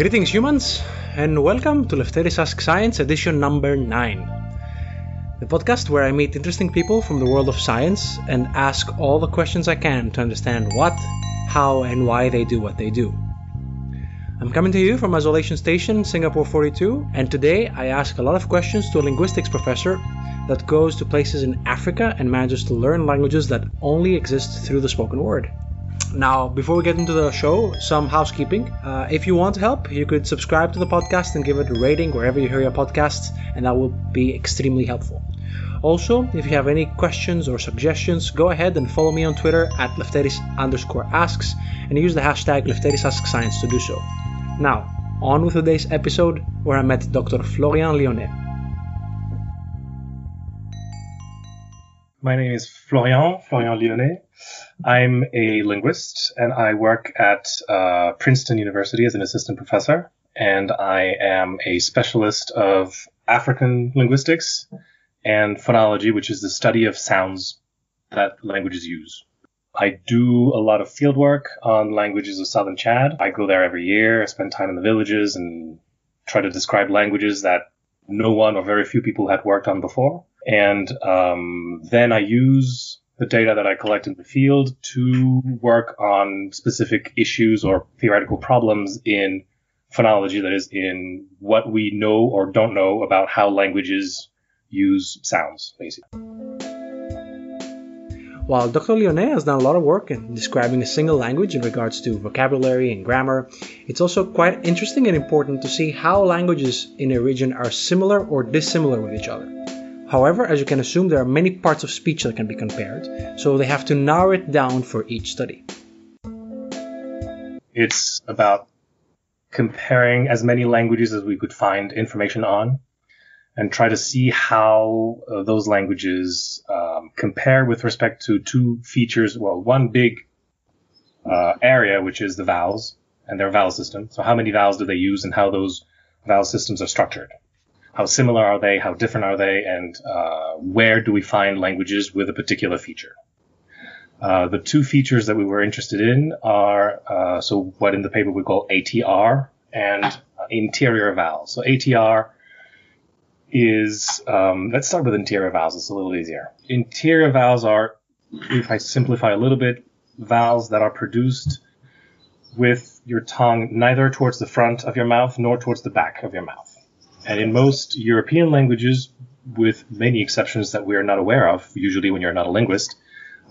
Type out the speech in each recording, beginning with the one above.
Greetings, humans, and welcome to Lefteris Ask Science edition number 9. The podcast where I meet interesting people from the world of science and ask all the questions I can to understand what, how, and why they do what they do. I'm coming to you from Isolation Station, Singapore 42, and today I ask a lot of questions to a linguistics professor that goes to places in Africa and manages to learn languages that only exist through the spoken word. Now, before we get into the show, some housekeeping. Uh, if you want help, you could subscribe to the podcast and give it a rating wherever you hear your podcasts, and that will be extremely helpful. Also, if you have any questions or suggestions, go ahead and follow me on Twitter at Lefteris underscore asks and use the hashtag Lefteris Ask Science to do so. Now, on with today's episode where I met Dr. Florian Lionnet. My name is Florian, Florian Lionnet. I'm a linguist and I work at uh, Princeton University as an assistant professor. And I am a specialist of African linguistics and phonology, which is the study of sounds that languages use. I do a lot of field work on languages of southern Chad. I go there every year, I spend time in the villages and try to describe languages that no one or very few people had worked on before. And um, then I use the data that I collect in the field to work on specific issues or theoretical problems in phonology, that is, in what we know or don't know about how languages use sounds, basically. While Dr. Lionnet has done a lot of work in describing a single language in regards to vocabulary and grammar, it's also quite interesting and important to see how languages in a region are similar or dissimilar with each other. However, as you can assume, there are many parts of speech that can be compared, so they have to narrow it down for each study. It's about comparing as many languages as we could find information on and try to see how uh, those languages um, compare with respect to two features. Well, one big uh, area, which is the vowels and their vowel system. So, how many vowels do they use and how those vowel systems are structured? How similar are they? How different are they? And uh, where do we find languages with a particular feature? Uh, the two features that we were interested in are uh, so what in the paper we call ATR and uh, interior vowels. So ATR is um, let's start with interior vowels. It's a little easier. Interior vowels are, if I simplify a little bit, vowels that are produced with your tongue neither towards the front of your mouth nor towards the back of your mouth. And in most European languages, with many exceptions that we are not aware of, usually when you're not a linguist,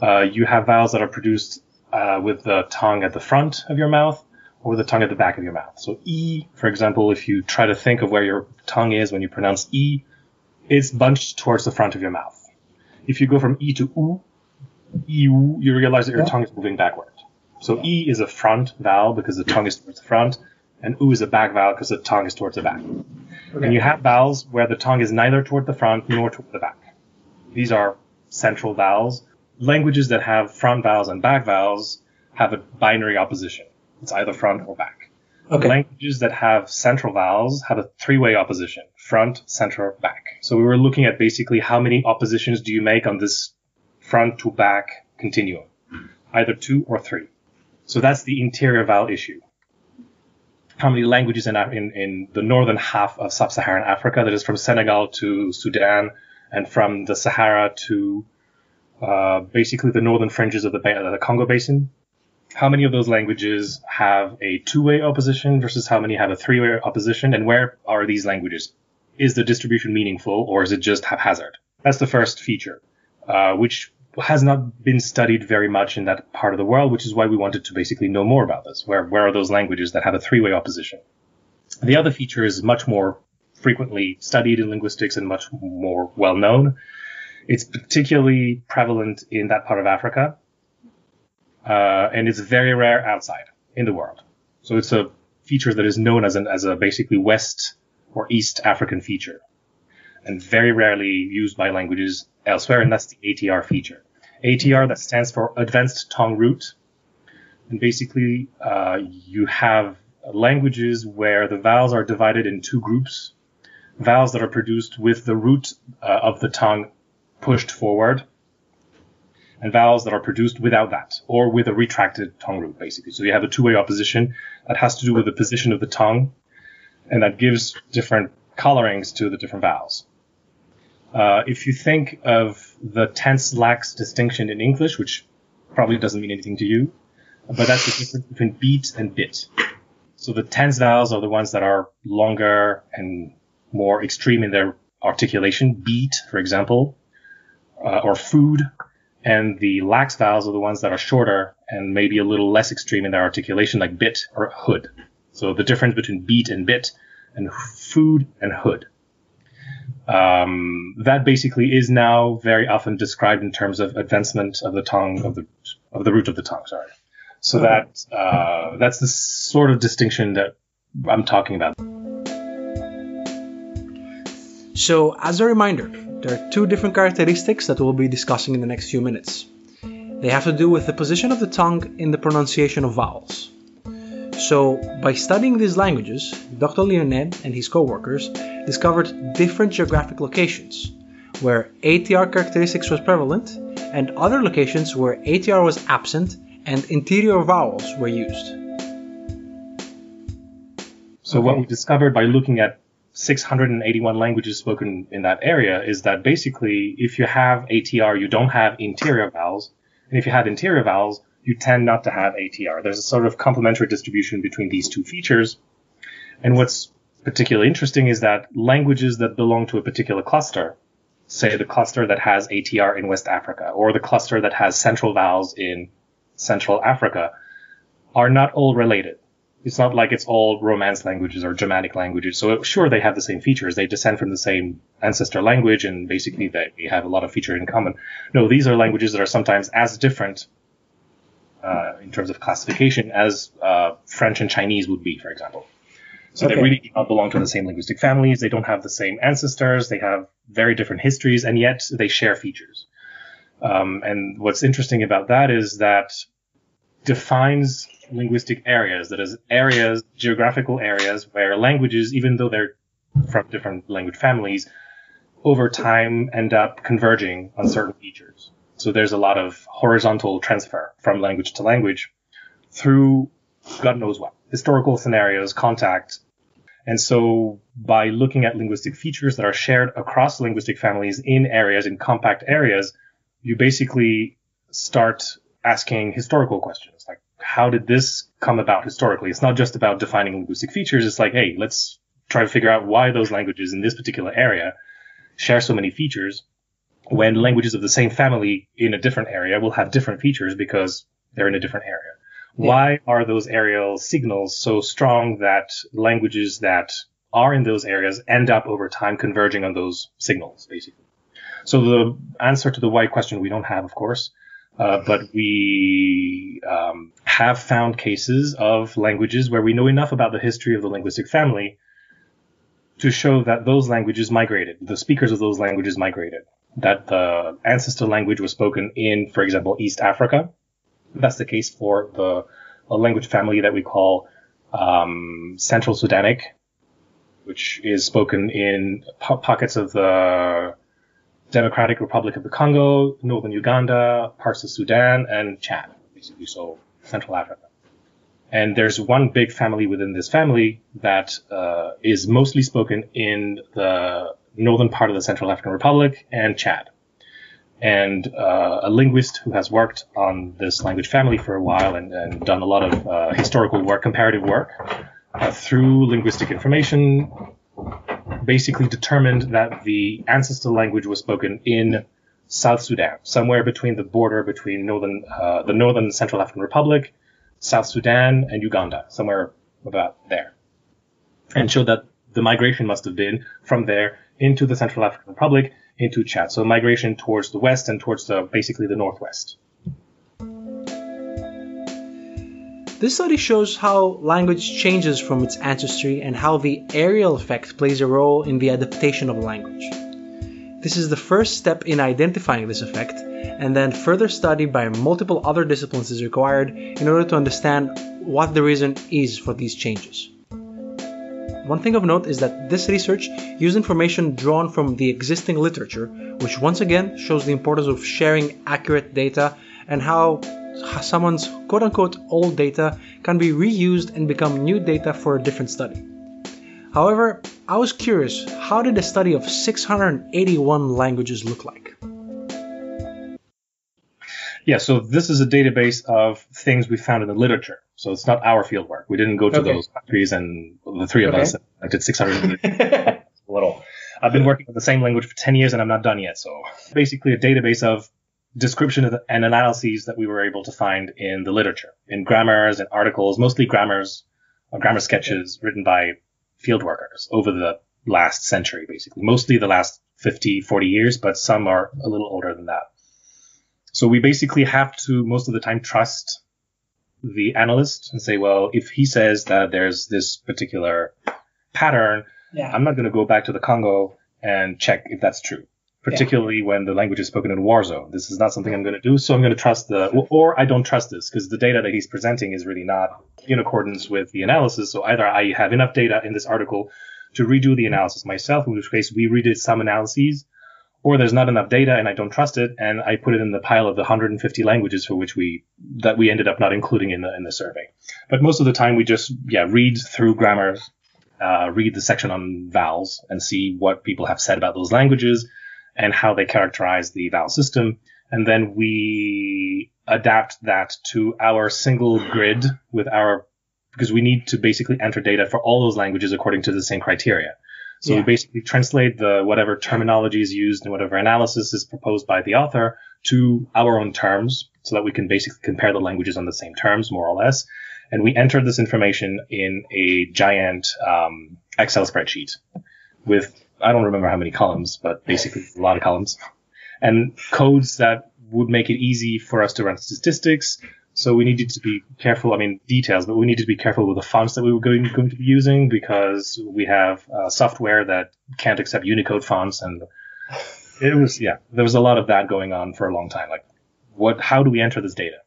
uh, you have vowels that are produced uh, with the tongue at the front of your mouth or the tongue at the back of your mouth. So E, for example, if you try to think of where your tongue is when you pronounce E, it's bunched towards the front of your mouth. If you go from E to U, you realize that your tongue is moving backward. So E is a front vowel because the tongue is towards the front, and U is a back vowel because the tongue is towards the back. Okay. And you have vowels where the tongue is neither toward the front nor toward the back. These are central vowels. Languages that have front vowels and back vowels have a binary opposition. It's either front or back. Okay. Languages that have central vowels have a three-way opposition: front, center, back. So we were looking at basically how many oppositions do you make on this front to back continuum, either two or three. So that's the interior vowel issue. How many languages in, in, in the northern half of sub-Saharan Africa, that is from Senegal to Sudan, and from the Sahara to uh, basically the northern fringes of the, the Congo Basin, how many of those languages have a two-way opposition versus how many have a three-way opposition, and where are these languages? Is the distribution meaningful, or is it just haphazard? That's the first feature, uh, which has not been studied very much in that part of the world, which is why we wanted to basically know more about this. Where where are those languages that have a three-way opposition? The other feature is much more frequently studied in linguistics and much more well known. It's particularly prevalent in that part of Africa, uh, and it's very rare outside in the world. So it's a feature that is known as an as a basically West or East African feature, and very rarely used by languages elsewhere, and that's the ATR feature. ATR that stands for Advanced Tongue Root, and basically uh, you have languages where the vowels are divided in two groups. Vowels that are produced with the root uh, of the tongue pushed forward, and vowels that are produced without that, or with a retracted tongue root, basically. So you have a two-way opposition that has to do with the position of the tongue, and that gives different colorings to the different vowels. Uh, if you think of the tense lax distinction in English, which probably doesn't mean anything to you, but that's the difference between beat and bit. So the tense vowels are the ones that are longer and more extreme in their articulation. Beat, for example, uh, or food, and the lax vowels are the ones that are shorter and maybe a little less extreme in their articulation, like bit or hood. So the difference between beat and bit, and food and hood. Um, that basically is now very often described in terms of advancement of the tongue of the of the root of the tongue. Sorry. So that uh, that's the sort of distinction that I'm talking about. So, as a reminder, there are two different characteristics that we'll be discussing in the next few minutes. They have to do with the position of the tongue in the pronunciation of vowels. So, by studying these languages, Dr. Lionnet and his co-workers discovered different geographic locations where ATR characteristics was prevalent and other locations where ATR was absent and interior vowels were used. So, what we discovered by looking at 681 languages spoken in that area is that basically, if you have ATR, you don't have interior vowels. And if you have interior vowels, you tend not to have ATR. There's a sort of complementary distribution between these two features. And what's particularly interesting is that languages that belong to a particular cluster, say the cluster that has ATR in West Africa, or the cluster that has central vowels in Central Africa, are not all related. It's not like it's all Romance languages or Germanic languages. So sure, they have the same features. They descend from the same ancestor language, and basically they have a lot of features in common. No, these are languages that are sometimes as different uh, in terms of classification as uh, French and Chinese would be, for example. So okay. they really do not belong to the same linguistic families. They don't have the same ancestors. They have very different histories, and yet they share features. Um, and what's interesting about that is that defines linguistic areas. That is, areas, geographical areas where languages, even though they're from different language families, over time end up converging on certain features. So there's a lot of horizontal transfer from language to language through God knows what historical scenarios, contact. And so by looking at linguistic features that are shared across linguistic families in areas, in compact areas, you basically start asking historical questions like how did this come about historically? It's not just about defining linguistic features. It's like, hey, let's try to figure out why those languages in this particular area share so many features when languages of the same family in a different area will have different features because they're in a different area. Yeah. Why are those areal signals so strong that languages that are in those areas end up over time converging on those signals, basically? So the answer to the why question we don't have, of course, uh, but we um, have found cases of languages where we know enough about the history of the linguistic family to show that those languages migrated. The speakers of those languages migrated that the ancestor language was spoken in, for example, East Africa. That's the case for the language family that we call um, Central Sudanic, which is spoken in po- pockets of the Democratic Republic of the Congo, northern Uganda, parts of Sudan, and Chad, basically, so Central Africa. And there's one big family within this family that uh, is mostly spoken in the northern part of the Central African Republic and Chad. And uh, a linguist who has worked on this language family for a while and, and done a lot of uh, historical work, comparative work, uh, through linguistic information, basically determined that the ancestor language was spoken in South Sudan, somewhere between the border between northern, uh, the northern Central African Republic, South Sudan, and Uganda, somewhere about there, and showed that the migration must have been from there into the Central African Republic, into Chad. So migration towards the west and towards the, basically the northwest. This study shows how language changes from its ancestry and how the areal effect plays a role in the adaptation of language. This is the first step in identifying this effect, and then further study by multiple other disciplines is required in order to understand what the reason is for these changes. one thing of note is that this research used information drawn from the existing literature, which once again shows the importance of sharing accurate data and how someone's quote unquote old data can be reused and become new data for a different study. However, I was curious how did a study of 681 languages look like? Yeah, so this is a database of things we found in the literature. So it's not our fieldwork. We didn't go to okay. those countries, and the three of okay. us I did 600. a little. I've been working with the same language for 10 years, and I'm not done yet. So basically, a database of description and analyses that we were able to find in the literature, in grammars and articles, mostly grammars, or uh, grammar sketches written by field workers over the last century, basically, mostly the last 50, 40 years, but some are a little older than that. So we basically have to most of the time trust the analyst and say, well, if he says that there's this particular pattern, yeah. I'm not going to go back to the Congo and check if that's true, particularly yeah. when the language is spoken in war zone. This is not something I'm going to do. So I'm going to trust the, or I don't trust this because the data that he's presenting is really not in accordance with the analysis. So either I have enough data in this article to redo the analysis myself, in which case we redid some analyses or there's not enough data and I don't trust it, and I put it in the pile of the 150 languages for which we that we ended up not including in the in the survey. But most of the time we just yeah read through grammars, uh, read the section on vowels, and see what people have said about those languages and how they characterize the vowel system, and then we adapt that to our single grid with our because we need to basically enter data for all those languages according to the same criteria. So yeah. we basically translate the whatever terminology is used and whatever analysis is proposed by the author to our own terms so that we can basically compare the languages on the same terms, more or less. And we enter this information in a giant um, Excel spreadsheet with, I don't remember how many columns, but basically a lot of columns and codes that would make it easy for us to run statistics, so we needed to be careful. I mean, details, but we needed to be careful with the fonts that we were going, going to be using because we have uh, software that can't accept Unicode fonts, and it was yeah, there was a lot of that going on for a long time. Like, what? How do we enter this data?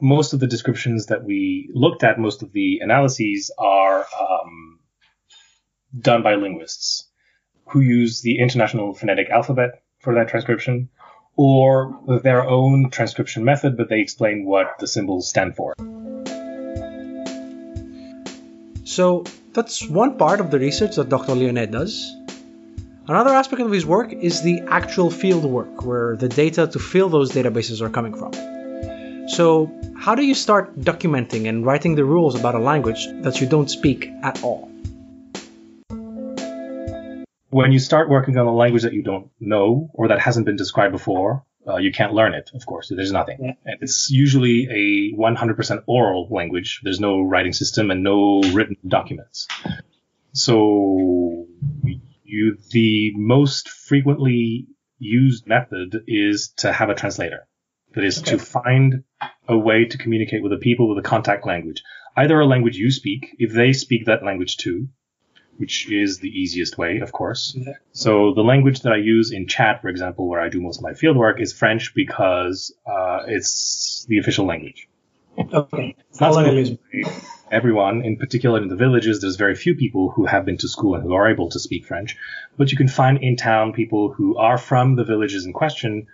Most of the descriptions that we looked at, most of the analyses are um, done by linguists who use the International Phonetic Alphabet for that transcription or their own transcription method, but they explain what the symbols stand for. So that's one part of the research that Dr. Lionnet does. Another aspect of his work is the actual field work, where the data to fill those databases are coming from. So, how do you start documenting and writing the rules about a language that you don't speak at all? When you start working on a language that you don't know or that hasn't been described before, uh, you can't learn it, of course. There's nothing. Yeah. And it's usually a 100% oral language. There's no writing system and no written documents. So you, the most frequently used method is to have a translator. That is okay. to find a way to communicate with the people with a contact language. Either a language you speak, if they speak that language too, which is the easiest way, of course. Yeah. So the language that I use in Chad, for example, where I do most of my fieldwork, is French because uh, it's the official language. Okay. It's not everyone, in particular in the villages, there's very few people who have been to school and who are able to speak French. But you can find in town people who are from the villages in question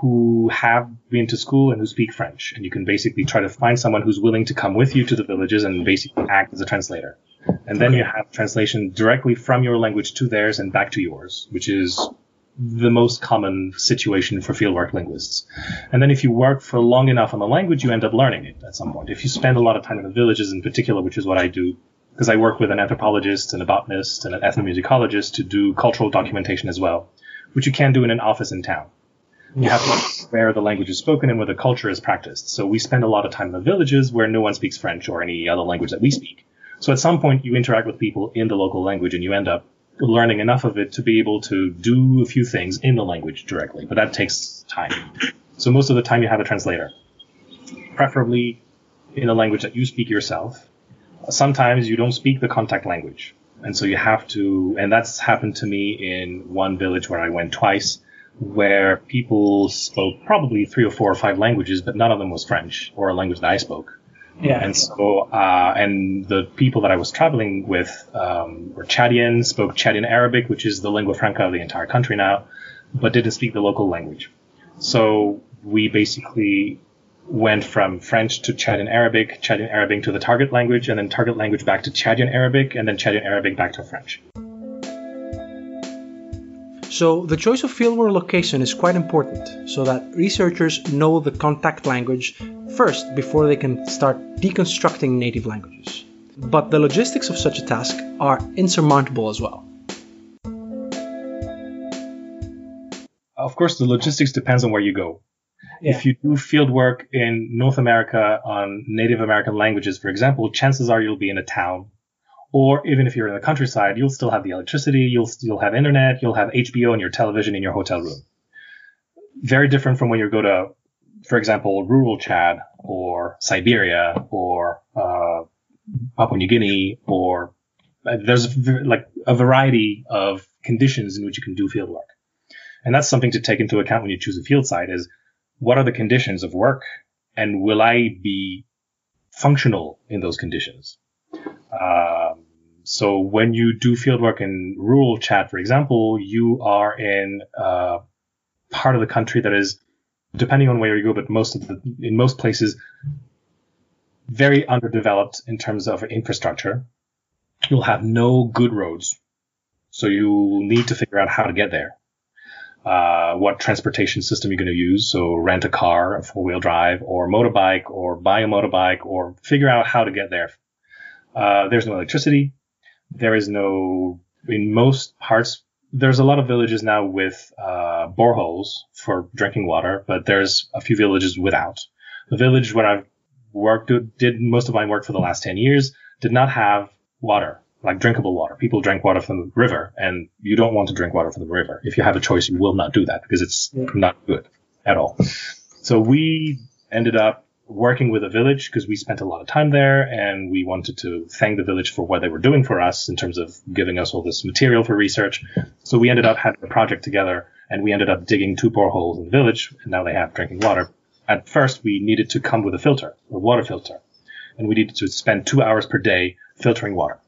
who have been to school and who speak French. And you can basically try to find someone who's willing to come with you to the villages and basically act as a translator. And then you have translation directly from your language to theirs and back to yours, which is the most common situation for fieldwork linguists. And then if you work for long enough on the language, you end up learning it at some point. If you spend a lot of time in the villages in particular, which is what I do, because I work with an anthropologist and a botanist and an ethnomusicologist to do cultural documentation as well, which you can't do in an office in town. You have to where the language is spoken and where the culture is practiced. So we spend a lot of time in the villages where no one speaks French or any other language that we speak. So at some point, you interact with people in the local language and you end up learning enough of it to be able to do a few things in the language directly, but that takes time. So most of the time, you have a translator, preferably in a language that you speak yourself. Sometimes you don't speak the contact language. And so you have to, and that's happened to me in one village where I went twice, where people spoke probably three or four or five languages, but none of them was French or a language that I spoke. Yeah. And so, uh, and the people that I was traveling with um, were Chadian, spoke Chadian Arabic, which is the lingua franca of the entire country now, but didn't speak the local language. So we basically went from French to Chadian Arabic, Chadian Arabic to the target language, and then target language back to Chadian Arabic, and then Chadian Arabic back to French. So the choice of fieldwork location is quite important so that researchers know the contact language first before they can start deconstructing native languages. But the logistics of such a task are insurmountable as well. Of course, the logistics depends on where you go. Yeah. If you do fieldwork in North America on Native American languages, for example, chances are you'll be in a town or even if you're in the countryside, you'll still have the electricity, you'll still have internet, you'll have HBO and your television in your hotel room. Very different from when you go to, for example, rural Chad or Siberia or uh, Papua New Guinea, or uh, there's like a variety of conditions in which you can do field work. And that's something to take into account when you choose a field site is what are the conditions of work and will I be functional in those conditions? Um, so when you do fieldwork in rural Chad, for example, you are in uh, part of the country that is, depending on where you go, but most of the in most places, very underdeveloped in terms of infrastructure. You'll have no good roads, so you need to figure out how to get there. Uh, what transportation system you're going to use. So rent a car, a four wheel drive, or motorbike, or buy a motorbike, or figure out how to get there uh, there's no electricity. There is no, in most parts, there's a lot of villages now with uh, boreholes for drinking water, but there's a few villages without. The village where I've worked, did most of my work for the last 10 years, did not have water, like drinkable water. People drank water from the river, and you don't want to drink water from the river. If you have a choice, you will not do that because it's yeah. not good at all. So we ended up working with a village because we spent a lot of time there and we wanted to thank the village for what they were doing for us in terms of giving us all this material for research. So we ended up having a project together and we ended up digging two boreholes in the village and now they have drinking water. At first, we needed to come with a filter, a water filter, and we needed to spend two hours per day filtering water.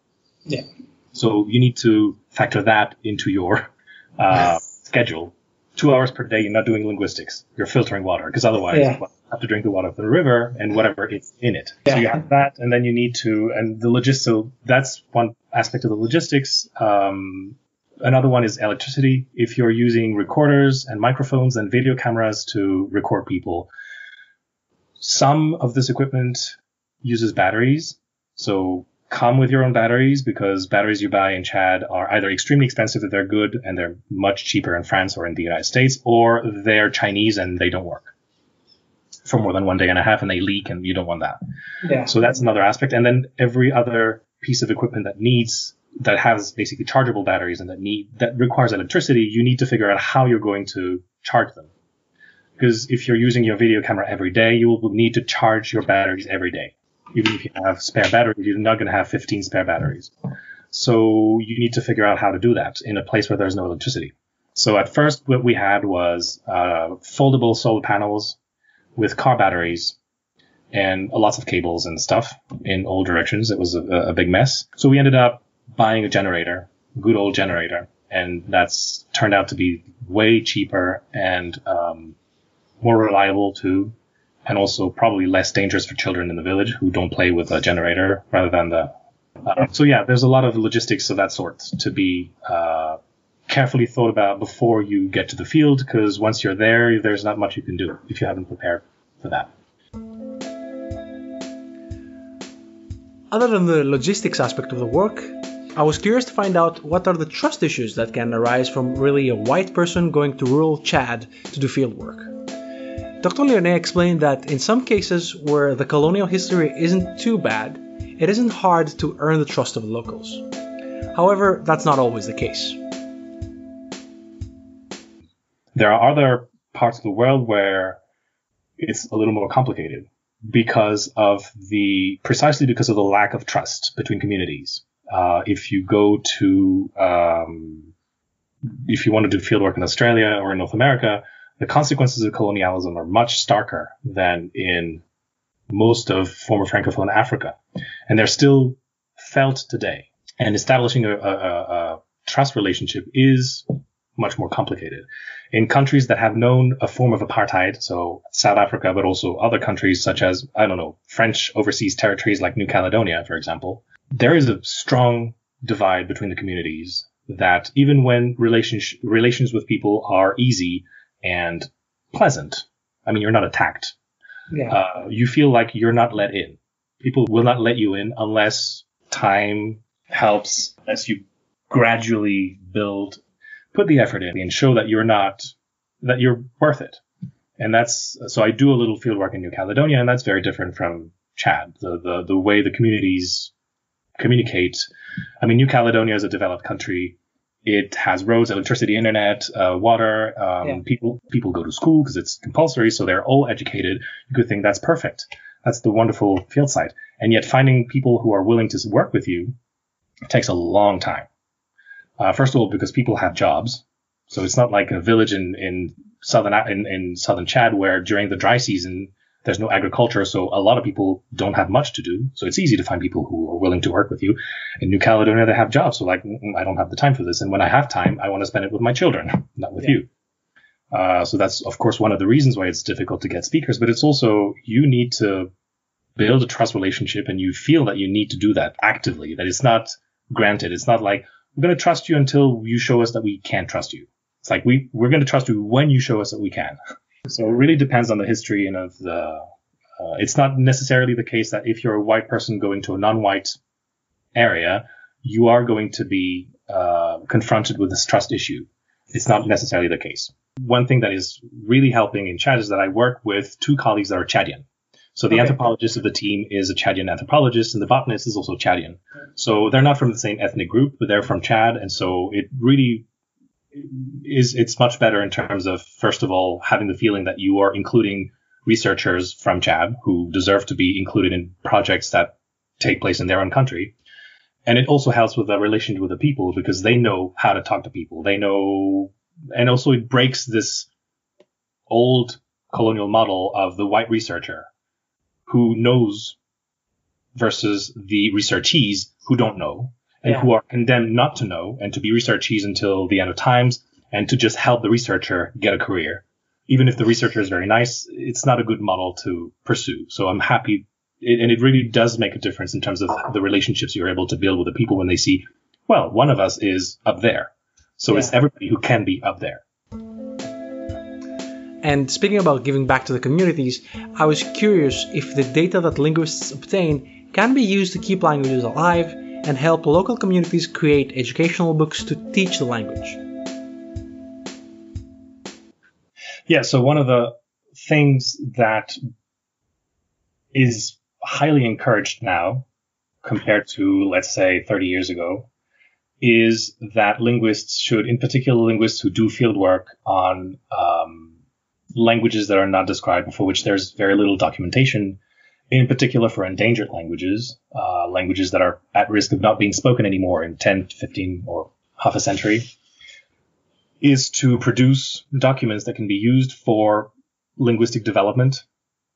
Yeah. So you need to factor that into your uh, schedule. Two hours per day, you're not doing linguistics. You're filtering water because otherwise, yeah. well, have to drink the water from the river and whatever is in it. Yeah. So you have that, and then you need to, and the logist. So that's one aspect of the logistics. Um, another one is electricity. If you're using recorders and microphones and video cameras to record people, some of this equipment uses batteries. So come with your own batteries because batteries you buy in Chad are either extremely expensive if they're good and they're much cheaper in France or in the United States, or they're Chinese and they don't work for more than one day and a half and they leak and you don't want that. Yeah. So that's another aspect. And then every other piece of equipment that needs that has basically chargeable batteries and that need that requires electricity, you need to figure out how you're going to charge them. Because if you're using your video camera every day, you will need to charge your batteries every day. Even if you have spare batteries, you're not going to have 15 spare batteries. So you need to figure out how to do that in a place where there's no electricity. So at first, what we had was uh, foldable solar panels with car batteries and lots of cables and stuff in all directions. It was a, a big mess. So we ended up buying a generator, good old generator, and that's turned out to be way cheaper and um, more reliable too, and also probably less dangerous for children in the village who don't play with a generator rather than the. Uh, so yeah, there's a lot of logistics of that sort to be uh, carefully thought about before you get to the field because once you're there, there's not much you can do if you haven't prepared for that. Other than the logistics aspect of the work, I was curious to find out what are the trust issues that can arise from really a white person going to rural Chad to do field work. Dr. Lionnet explained that in some cases where the colonial history isn't too bad, it isn't hard to earn the trust of the locals. However, that's not always the case. There are other parts of the world where it's a little more complicated because of the precisely because of the lack of trust between communities. Uh, if you go to um, if you want to do fieldwork in Australia or in North America, the consequences of colonialism are much starker than in most of former Francophone Africa. And they're still felt today. And establishing a, a, a trust relationship is much more complicated. In countries that have known a form of apartheid, so South Africa, but also other countries such as, I don't know, French overseas territories like New Caledonia, for example, there is a strong divide between the communities that even when relations, relations with people are easy and pleasant, I mean, you're not attacked. Yeah. Uh, you feel like you're not let in. People will not let you in unless time helps, unless you gradually build, put the effort in and show that you're not, that you're worth it. And that's, so I do a little field work in New Caledonia and that's very different from Chad. The, the, the way the communities communicate. I mean, New Caledonia is a developed country. It has roads, electricity, internet, uh, water. Um, yeah. People people go to school because it's compulsory, so they're all educated. You could think that's perfect. That's the wonderful field site. And yet, finding people who are willing to work with you takes a long time. Uh, first of all, because people have jobs, so it's not like a village in in southern in, in southern Chad where during the dry season there's no agriculture, so a lot of people don't have much to do. So it's easy to find people who are willing to work with you. In New Caledonia, they have jobs, so like I don't have the time for this, and when I have time, I want to spend it with my children, not with yeah. you. Uh, so that's of course one of the reasons why it's difficult to get speakers, but it's also you need to build a trust relationship, and you feel that you need to do that actively. That it's not granted. It's not like we're going to trust you until you show us that we can't trust you. It's like we we're going to trust you when you show us that we can. So it really depends on the history and of the. Uh, it's not necessarily the case that if you're a white person going to a non-white area, you are going to be uh, confronted with this trust issue. It's not necessarily the case. One thing that is really helping in Chad is that I work with two colleagues that are Chadian. So the okay. anthropologist of the team is a Chadian anthropologist, and the botanist is also Chadian. So they're not from the same ethnic group, but they're from Chad, and so it really is it's much better in terms of first of all having the feeling that you are including researchers from Chad who deserve to be included in projects that take place in their own country. And it also helps with the relationship with the people because they know how to talk to people. They know, and also it breaks this old colonial model of the white researcher who knows versus the researchees who don't know and yeah. who are condemned not to know and to be researchees until the end of times and to just help the researcher get a career. Even if the researcher is very nice, it's not a good model to pursue. So I'm happy, it, and it really does make a difference in terms of the relationships you're able to build with the people when they see, well, one of us is up there. So yeah. it's everybody who can be up there. And speaking about giving back to the communities, I was curious if the data that linguists obtain can be used to keep languages alive and help local communities create educational books to teach the language. Yeah, so one of the things that is highly encouraged now compared to, let's say, 30 years ago is that linguists should, in particular linguists who do field work on um, languages that are not described, for which there's very little documentation, in particular for endangered languages, uh, languages that are at risk of not being spoken anymore in 10, 15, or half a century, is to produce documents that can be used for linguistic development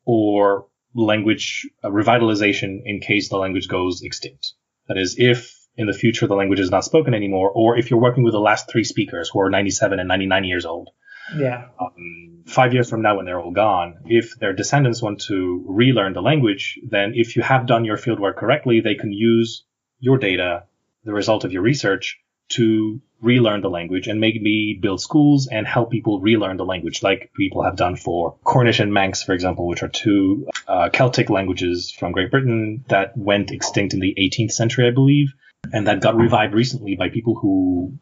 or language uh, revitalization in case the language goes extinct. That is, if in the future the language is not spoken anymore, or if you're working with the last three speakers who are 97 and 99 years old, yeah. Um, five years from now, when they're all gone, if their descendants want to relearn the language, then if you have done your fieldwork correctly, they can use your data, the result of your research, to relearn the language and maybe build schools and help people relearn the language, like people have done for Cornish and Manx, for example, which are two uh, Celtic languages from Great Britain that went extinct in the 18th century, I believe, and that got revived recently by people who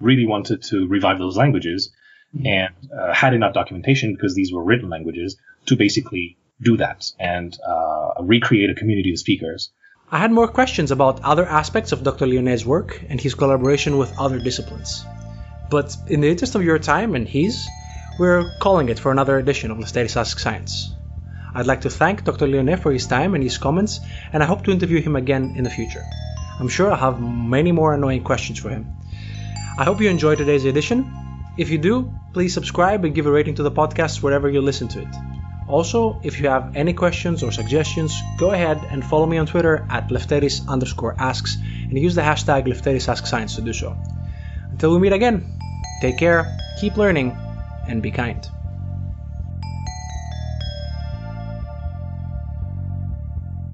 really wanted to revive those languages and uh, had enough documentation because these were written languages to basically do that and uh, recreate a community of speakers. I had more questions about other aspects of Dr. Lionnet' work and his collaboration with other disciplines. But in the interest of your time and his, we're calling it for another edition of the Lefteris Ask Science. I'd like to thank Dr. Lionnet for his time and his comments, and I hope to interview him again in the future. I'm sure I'll have many more annoying questions for him. I hope you enjoyed today's edition, if you do, please subscribe and give a rating to the podcast wherever you listen to it. Also, if you have any questions or suggestions, go ahead and follow me on Twitter at Lefteris underscore asks and use the hashtag Lefteris Ask Science to do so. Until we meet again, take care, keep learning, and be kind.